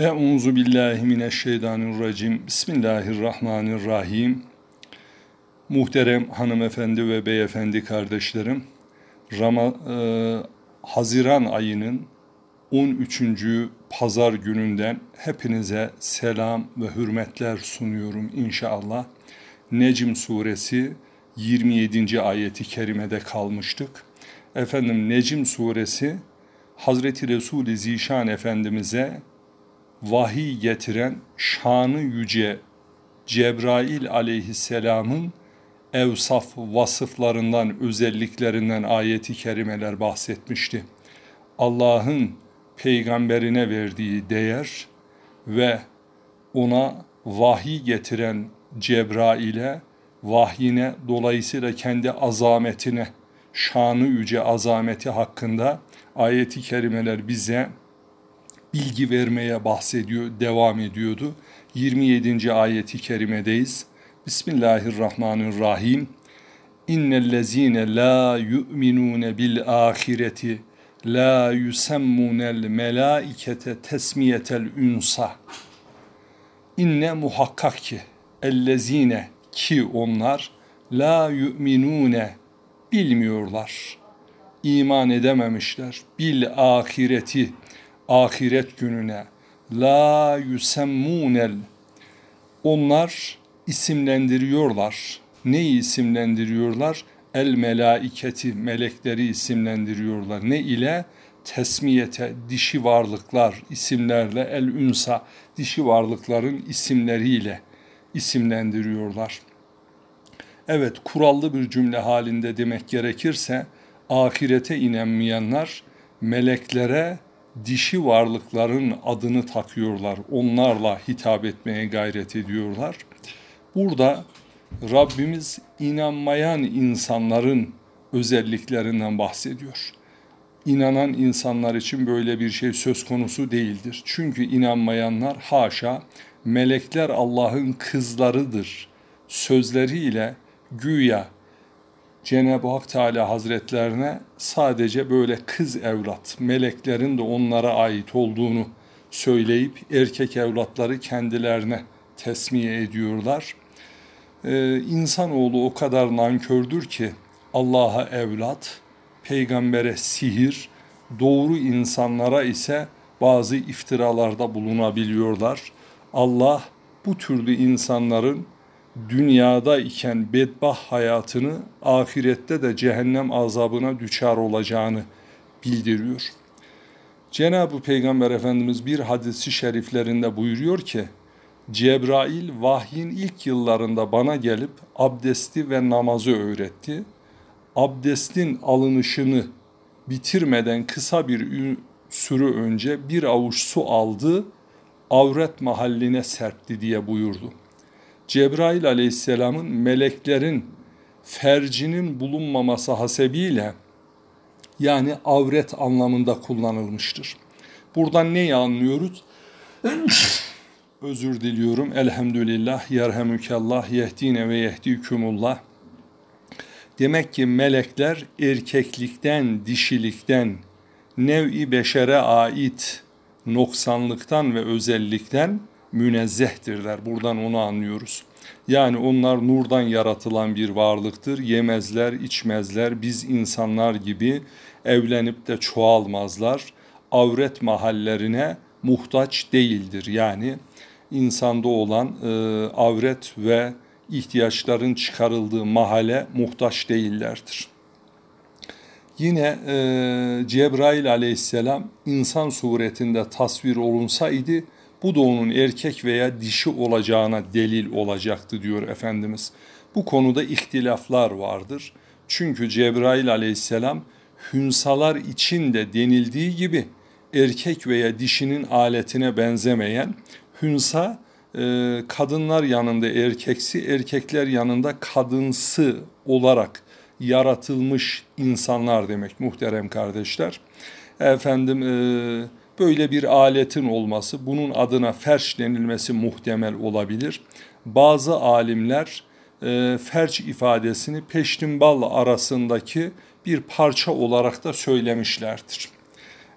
Euzu billahi mineşşeytanirracim. Bismillahirrahmanirrahim. Muhterem hanımefendi ve beyefendi kardeşlerim, Rama, e, Haziran ayının 13. pazar gününden hepinize selam ve hürmetler sunuyorum inşallah. Necm suresi 27. ayeti kerimede kalmıştık. Efendim Necm suresi Hazreti Resul-i Zişan Efendimiz'e vahiy getiren şanı yüce Cebrail aleyhisselamın evsaf vasıflarından, özelliklerinden ayeti kerimeler bahsetmişti. Allah'ın peygamberine verdiği değer ve ona vahiy getiren Cebrail'e, vahyine dolayısıyla kendi azametine, şanı yüce azameti hakkında ayeti kerimeler bize bilgi vermeye bahsediyor, devam ediyordu. 27. ayeti kerimedeyiz. Bismillahirrahmanirrahim. İnnellezine la yu'minune bil ahireti la yusemmunel melaikete tesmiyetel unsa. İnne muhakkak ki ellezine ki onlar la yu'minune bilmiyorlar. iman edememişler. Bil ahireti ahiret gününe la yusemmunel onlar isimlendiriyorlar. Neyi isimlendiriyorlar? El melaiketi, melekleri isimlendiriyorlar. Ne ile? Tesmiyete, dişi varlıklar isimlerle, el ünsa, dişi varlıkların isimleriyle isimlendiriyorlar. Evet, kurallı bir cümle halinde demek gerekirse, ahirete inanmayanlar meleklere dişi varlıkların adını takıyorlar. Onlarla hitap etmeye gayret ediyorlar. Burada Rabbimiz inanmayan insanların özelliklerinden bahsediyor. İnanan insanlar için böyle bir şey söz konusu değildir. Çünkü inanmayanlar haşa melekler Allah'ın kızlarıdır sözleriyle güya Cenab-ı Hak Teala Hazretlerine sadece böyle kız evlat, meleklerin de onlara ait olduğunu söyleyip erkek evlatları kendilerine tesmiye ediyorlar. Ee, insanoğlu o kadar nankördür ki Allah'a evlat, peygambere sihir, doğru insanlara ise bazı iftiralarda bulunabiliyorlar. Allah bu türlü insanların dünyada iken bedbah hayatını ahirette de cehennem azabına düçar olacağını bildiriyor. Cenab-ı Peygamber Efendimiz bir hadisi şeriflerinde buyuruyor ki Cebrail vahyin ilk yıllarında bana gelip abdesti ve namazı öğretti. Abdestin alınışını bitirmeden kısa bir süre önce bir avuç su aldı, avret mahalline serpti diye buyurdu. Cebrail aleyhisselamın meleklerin fercinin bulunmaması hasebiyle yani avret anlamında kullanılmıştır. Buradan neyi anlıyoruz? Özür diliyorum. Elhamdülillah, yerhamükallah, yehdine ve yehdikümullah. Demek ki melekler erkeklikten, dişilikten, nev-i beşere ait noksanlıktan ve özellikten münezzehtirler. Buradan onu anlıyoruz. Yani onlar nurdan yaratılan bir varlıktır. Yemezler, içmezler. Biz insanlar gibi evlenip de çoğalmazlar. Avret mahallerine muhtaç değildir. Yani insanda olan e, avret ve ihtiyaçların çıkarıldığı mahalle muhtaç değillerdir. Yine e, Cebrail aleyhisselam insan suretinde tasvir olunsaydı bu da onun erkek veya dişi olacağına delil olacaktı diyor Efendimiz. Bu konuda ihtilaflar vardır. Çünkü Cebrail aleyhisselam hünsalar için de denildiği gibi erkek veya dişinin aletine benzemeyen hünsa e, kadınlar yanında erkeksi, erkekler yanında kadınsı olarak yaratılmış insanlar demek muhterem kardeşler. Efendim e, böyle bir aletin olması, bunun adına ferç denilmesi muhtemel olabilir. Bazı alimler e, ferç ifadesini peştimbal arasındaki bir parça olarak da söylemişlerdir.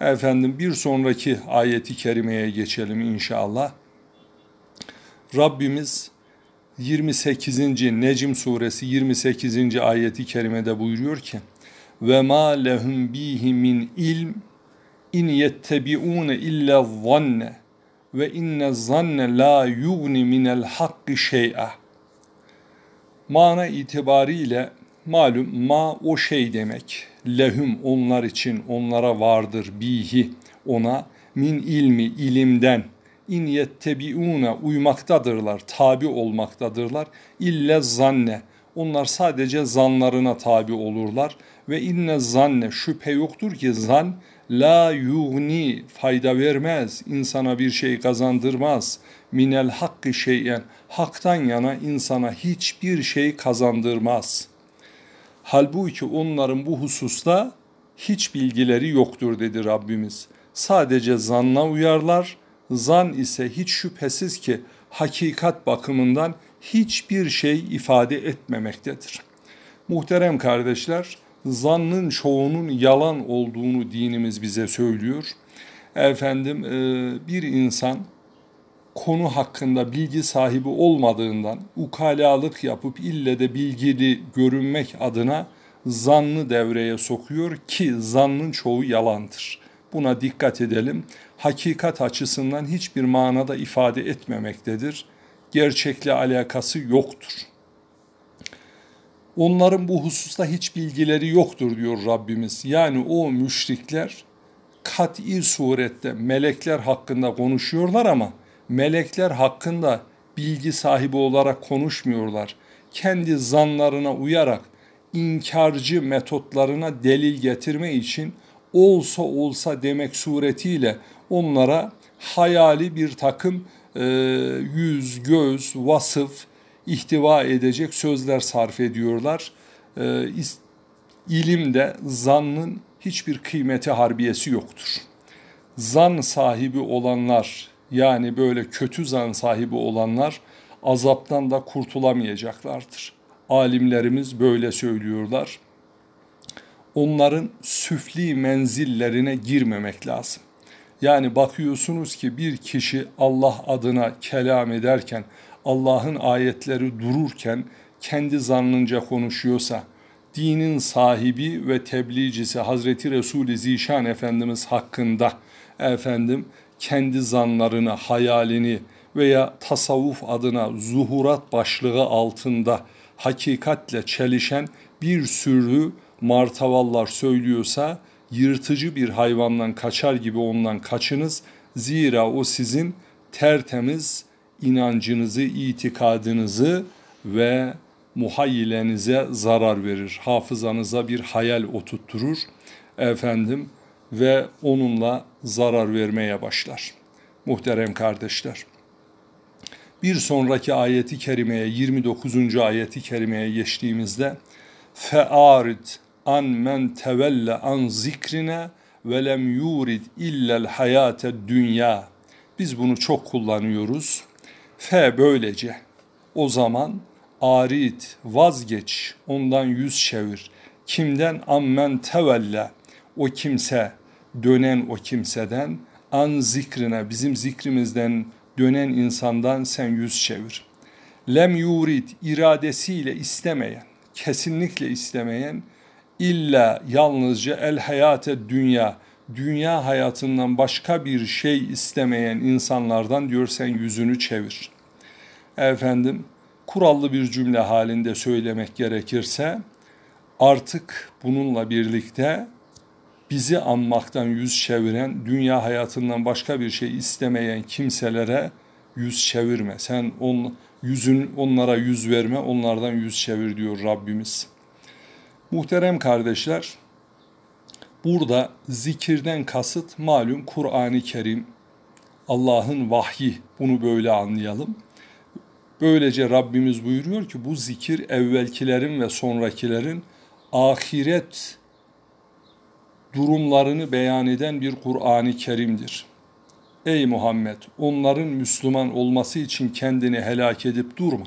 Efendim bir sonraki ayeti kerimeye geçelim inşallah. Rabbimiz 28. Necm suresi 28. ayeti kerimede buyuruyor ki ve ma lehum bihi min ilm in yettebi'une illa zanne ve inne zanne la yugni minel hakki şey'a mana itibariyle malum ma o şey demek lehum onlar için onlara vardır bihi ona min ilmi ilimden in yettebiune uymaktadırlar, tabi olmaktadırlar. İlle zanne. Onlar sadece zanlarına tabi olurlar ve inne zanne şüphe yoktur ki zan la yugni fayda vermez, insana bir şey kazandırmaz. Minel hakkı şeyen haktan yana insana hiçbir şey kazandırmaz. Halbuki onların bu hususta hiç bilgileri yoktur dedi Rabbimiz. Sadece zanna uyarlar Zan ise hiç şüphesiz ki hakikat bakımından hiçbir şey ifade etmemektedir. Muhterem kardeşler, zannın çoğunun yalan olduğunu dinimiz bize söylüyor. Efendim e, bir insan konu hakkında bilgi sahibi olmadığından ukalalık yapıp ille de bilgili görünmek adına zannı devreye sokuyor ki zannın çoğu yalandır. Buna dikkat edelim hakikat açısından hiçbir manada ifade etmemektedir. Gerçekle alakası yoktur. Onların bu hususta hiç bilgileri yoktur diyor Rabbimiz. Yani o müşrikler kat'i surette melekler hakkında konuşuyorlar ama melekler hakkında bilgi sahibi olarak konuşmuyorlar. Kendi zanlarına uyarak inkarcı metotlarına delil getirme için olsa olsa demek suretiyle onlara hayali bir takım e, yüz, göz, vasıf ihtiva edecek sözler sarf ediyorlar. E, ilimde zannın hiçbir kıymeti harbiyesi yoktur. Zan sahibi olanlar yani böyle kötü zan sahibi olanlar azaptan da kurtulamayacaklardır. Alimlerimiz böyle söylüyorlar. Onların süfli menzillerine girmemek lazım. Yani bakıyorsunuz ki bir kişi Allah adına kelam ederken, Allah'ın ayetleri dururken kendi zannınca konuşuyorsa, dinin sahibi ve tebliğcisi Hazreti Resul-i Zişan Efendimiz hakkında efendim kendi zanlarını, hayalini veya tasavvuf adına zuhurat başlığı altında hakikatle çelişen bir sürü martavallar söylüyorsa yırtıcı bir hayvandan kaçar gibi ondan kaçınız. Zira o sizin tertemiz inancınızı, itikadınızı ve muhayyilenize zarar verir. Hafızanıza bir hayal oturtturur efendim ve onunla zarar vermeye başlar. Muhterem kardeşler. Bir sonraki ayeti kerimeye 29. ayeti kerimeye geçtiğimizde fearid an men tevelle an zikrine ve lem yurid illel hayate dünya. Biz bunu çok kullanıyoruz. F böylece. O zaman arit, vazgeç, ondan yüz çevir. Kimden ammen tevelle, o kimse, dönen o kimseden, an zikrine, bizim zikrimizden dönen insandan sen yüz çevir. Lem yurid, iradesiyle istemeyen, kesinlikle istemeyen, illa yalnızca el hayate dünya, dünya hayatından başka bir şey istemeyen insanlardan diyor sen yüzünü çevir. Efendim kurallı bir cümle halinde söylemek gerekirse artık bununla birlikte bizi anmaktan yüz çeviren, dünya hayatından başka bir şey istemeyen kimselere yüz çevirme. Sen on, yüzün onlara yüz verme, onlardan yüz çevir diyor Rabbimiz. Muhterem kardeşler, burada zikirden kasıt malum Kur'an-ı Kerim, Allah'ın vahyi. Bunu böyle anlayalım. Böylece Rabbimiz buyuruyor ki bu zikir evvelkilerin ve sonrakilerin ahiret durumlarını beyan eden bir Kur'an-ı Kerim'dir. Ey Muhammed onların Müslüman olması için kendini helak edip durma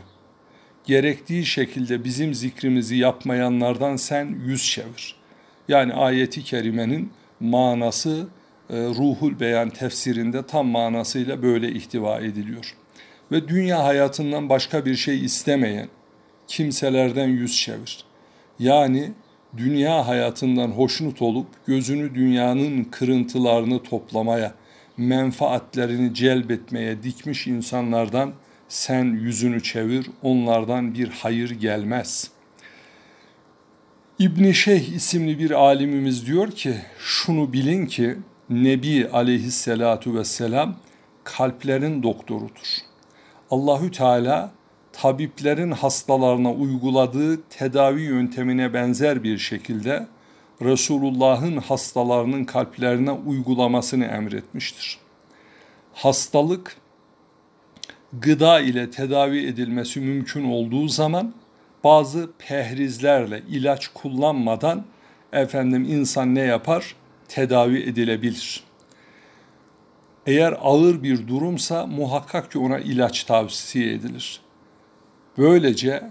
gerektiği şekilde bizim zikrimizi yapmayanlardan sen yüz çevir. Yani ayeti kerimenin manası e, Ruhul Beyan tefsirinde tam manasıyla böyle ihtiva ediliyor. Ve dünya hayatından başka bir şey istemeyen kimselerden yüz çevir. Yani dünya hayatından hoşnut olup gözünü dünyanın kırıntılarını toplamaya, menfaatlerini celbetmeye dikmiş insanlardan sen yüzünü çevir, onlardan bir hayır gelmez. İbni Şeyh isimli bir alimimiz diyor ki, şunu bilin ki Nebi aleyhisselatu vesselam kalplerin doktorudur. Allahü Teala tabiplerin hastalarına uyguladığı tedavi yöntemine benzer bir şekilde Resulullah'ın hastalarının kalplerine uygulamasını emretmiştir. Hastalık gıda ile tedavi edilmesi mümkün olduğu zaman bazı pehrizlerle ilaç kullanmadan efendim insan ne yapar? Tedavi edilebilir. Eğer ağır bir durumsa muhakkak ki ona ilaç tavsiye edilir. Böylece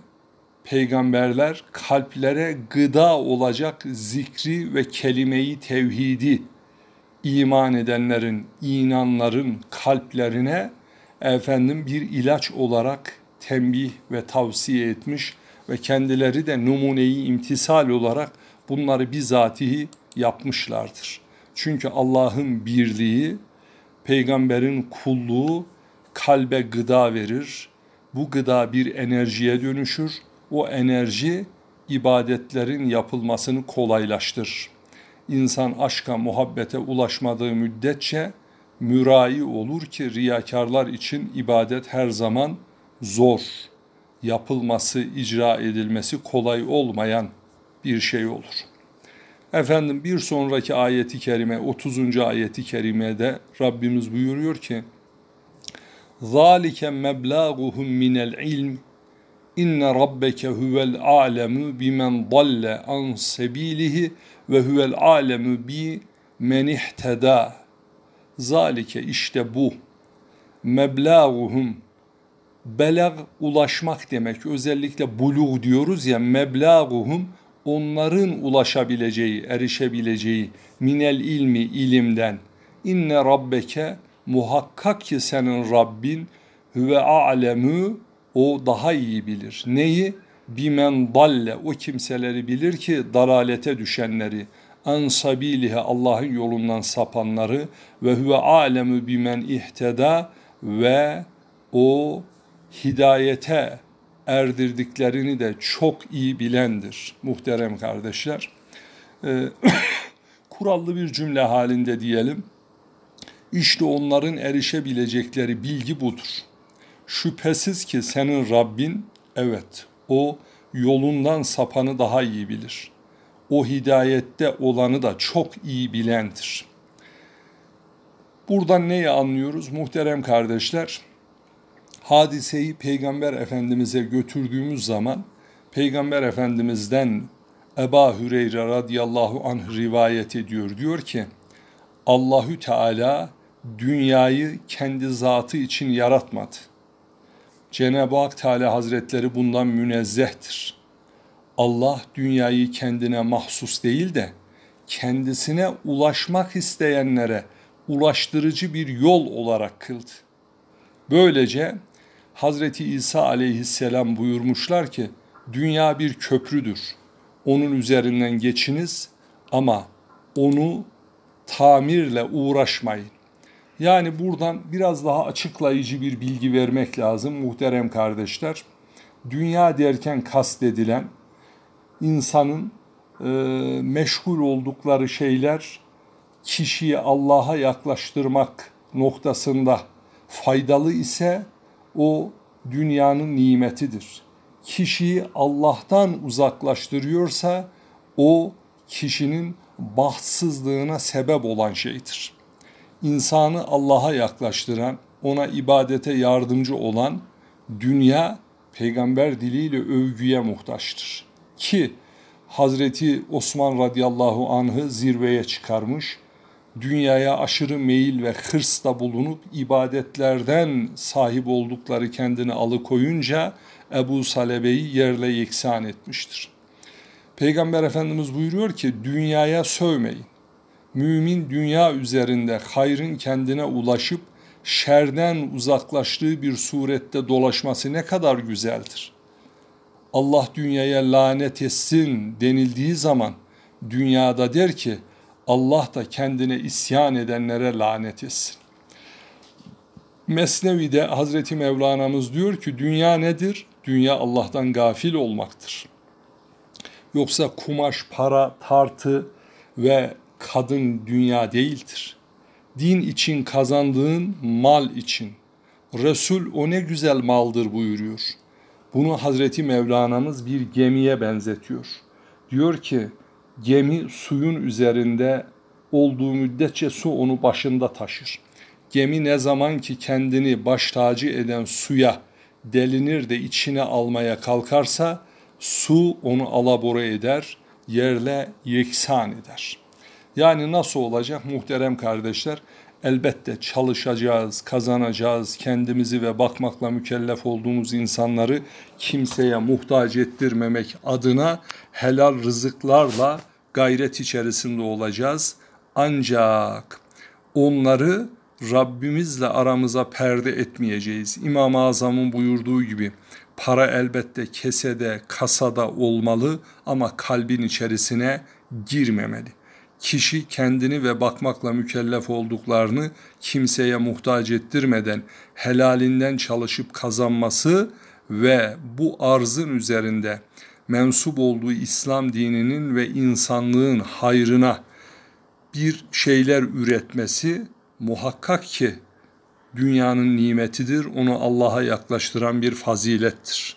peygamberler kalplere gıda olacak zikri ve kelimeyi tevhidi iman edenlerin, inanların kalplerine efendim bir ilaç olarak tembih ve tavsiye etmiş ve kendileri de numuneyi imtisal olarak bunları bizatihi yapmışlardır. Çünkü Allah'ın birliği, peygamberin kulluğu kalbe gıda verir. Bu gıda bir enerjiye dönüşür. O enerji ibadetlerin yapılmasını kolaylaştırır. İnsan aşka, muhabbete ulaşmadığı müddetçe mürai olur ki riyakarlar için ibadet her zaman zor, yapılması, icra edilmesi kolay olmayan bir şey olur. Efendim bir sonraki ayeti kerime 30. ayeti kerimede Rabbimiz buyuruyor ki ذَٰلِكَ مَبْلَاغُهُمْ مِنَ الْعِلْمِ İnne rabbeke huvel alemu bimen dalle an sebilihi ve huvel alemu bi men ihteda. Zalike işte bu. Meblaguhum belag ulaşmak demek. Özellikle bulug diyoruz ya meblaguhum onların ulaşabileceği, erişebileceği minel ilmi ilimden. İnne rabbeke muhakkak ki senin Rabbin huve alemu o daha iyi bilir. Neyi? Bimen dalle o kimseleri bilir ki dalalete düşenleri an sabilihe Allah'ın yolundan sapanları ve huve alemu bimen ihteda ve o hidayete erdirdiklerini de çok iyi bilendir muhterem kardeşler. Ee, kurallı bir cümle halinde diyelim. İşte onların erişebilecekleri bilgi budur. Şüphesiz ki senin Rabbin evet o yolundan sapanı daha iyi bilir. O hidayette olanı da çok iyi bilendir. Buradan neyi anlıyoruz muhterem kardeşler? Hadiseyi Peygamber Efendimiz'e götürdüğümüz zaman Peygamber Efendimiz'den Eba Hüreyre radıyallahu anh rivayet ediyor. Diyor ki Allahü Teala dünyayı kendi zatı için yaratmadı. Cenab-ı Hak Teala Hazretleri bundan münezzehtir. Allah dünyayı kendine mahsus değil de kendisine ulaşmak isteyenlere ulaştırıcı bir yol olarak kıldı. Böylece Hazreti İsa aleyhisselam buyurmuşlar ki dünya bir köprüdür. Onun üzerinden geçiniz ama onu tamirle uğraşmayın. Yani buradan biraz daha açıklayıcı bir bilgi vermek lazım muhterem kardeşler. Dünya derken kastedilen insanın e, meşgul oldukları şeyler kişiyi Allah'a yaklaştırmak noktasında faydalı ise o dünyanın nimetidir. Kişiyi Allah'tan uzaklaştırıyorsa o kişinin bahtsızlığına sebep olan şeydir. İnsanı Allah'a yaklaştıran, ona ibadete yardımcı olan dünya peygamber diliyle övgüye muhtaçtır. Ki Hazreti Osman radıyallahu anh'ı zirveye çıkarmış, dünyaya aşırı meyil ve hırsla bulunup ibadetlerden sahip oldukları kendini alıkoyunca Ebu Salebe'yi yerle yeksan etmiştir. Peygamber Efendimiz buyuruyor ki dünyaya sövmeyin. Mümin dünya üzerinde hayrın kendine ulaşıp şerden uzaklaştığı bir surette dolaşması ne kadar güzeldir. Allah dünyaya lanet etsin denildiği zaman dünyada der ki Allah da kendine isyan edenlere lanet etsin. Mesnevi'de Hazreti Mevlana'mız diyor ki dünya nedir? Dünya Allah'tan gafil olmaktır. Yoksa kumaş, para, tartı ve kadın dünya değildir. Din için kazandığın mal için. Resul o ne güzel maldır buyuruyor. Bunu Hazreti Mevlana'mız bir gemiye benzetiyor. Diyor ki gemi suyun üzerinde olduğu müddetçe su onu başında taşır. Gemi ne zaman ki kendini baş tacı eden suya delinir de içine almaya kalkarsa su onu alabora eder, yerle yeksan eder. Yani nasıl olacak muhterem kardeşler? Elbette çalışacağız, kazanacağız, kendimizi ve bakmakla mükellef olduğumuz insanları kimseye muhtaç ettirmemek adına helal rızıklarla gayret içerisinde olacağız. Ancak onları Rabbimizle aramıza perde etmeyeceğiz. İmam-ı Azam'ın buyurduğu gibi para elbette kesede, kasada olmalı ama kalbin içerisine girmemeli. Kişi kendini ve bakmakla mükellef olduklarını kimseye muhtaç ettirmeden helalinden çalışıp kazanması ve bu arzın üzerinde mensup olduğu İslam dininin ve insanlığın hayrına bir şeyler üretmesi muhakkak ki dünyanın nimetidir. Onu Allah'a yaklaştıran bir fazilettir.